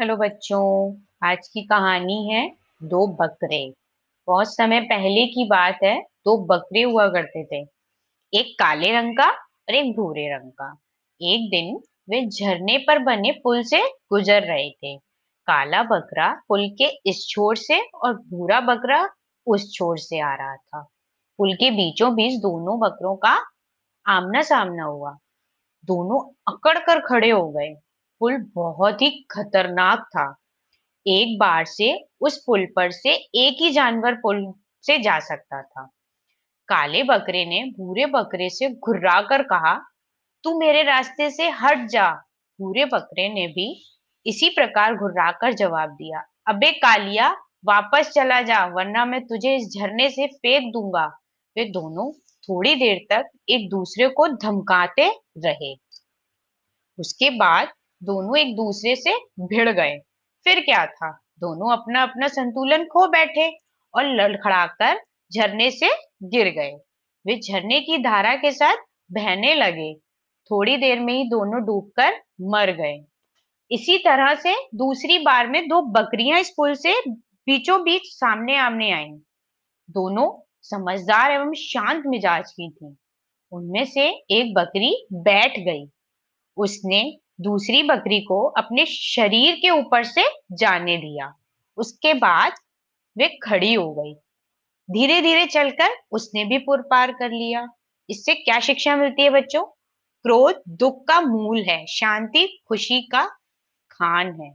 Hello बच्चों, आज की कहानी है दो बकरे। बहुत समय पहले की बात है, दो बकरे हुआ करते थे। एक काले रंग का और एक भूरे रंग का। एक दिन वे झरने पर बने पुल से गुजर रहे थे। काला बकरा पुल के इस छोर से और भूरा बकरा उस छोर से आ रहा था। पुल के बीचों बीच दोनों बकरों का आमना सामना हुआ। दोनों अकड़ कर खड़े हो गए। पुल बहुत ही खतरनाक था। एक बार से उस पुल पर से एक ही जानवर पुल से जा सकता था। काले बकरे ने भूरे बकरे से घुर्रा कर कहा, तू मेरे रास्ते से हट जा। भूरे बकरे ने भी इसी प्रकार घुर्रा कर जवाब दिया, अबे कालिया, वापस चला जा, वरना मैं तुझे इस झरने से फेंक दूँगा। वे दोनों थोड़ी देर तक एक दूसरे को धमकाते रहे। उसके बाद दोनों एक दूसरे से भिड़ गए। फिर क्या था? दोनों अपना अपना संतुलन खो बैठे और लड़खड़ाकर झरने से गिर गए। वे झरने की धारा के साथ बहने लगे। थोड़ी देर में ही दोनों डूबकर मर गए। इसी तरह से दूसरी बार में दो बकरियाँ इस पुल से बीचों बीच सामने आमने आईं। दोनों समझदार एवं शांत मिजाज की थी। उनमें से एक बकरी बैठ गई। उसने दूसरी बकरी को अपने शरीर के ऊपर से जाने दिया। उसके बाद वे खड़ी हो गई। धीरे धीरे चलकर उसने भी पुर पार कर लिया। इससे क्या शिक्षा मिलती है बच्चों? क्रोध, दुख का मूल है, शांति, खुशी का खान है।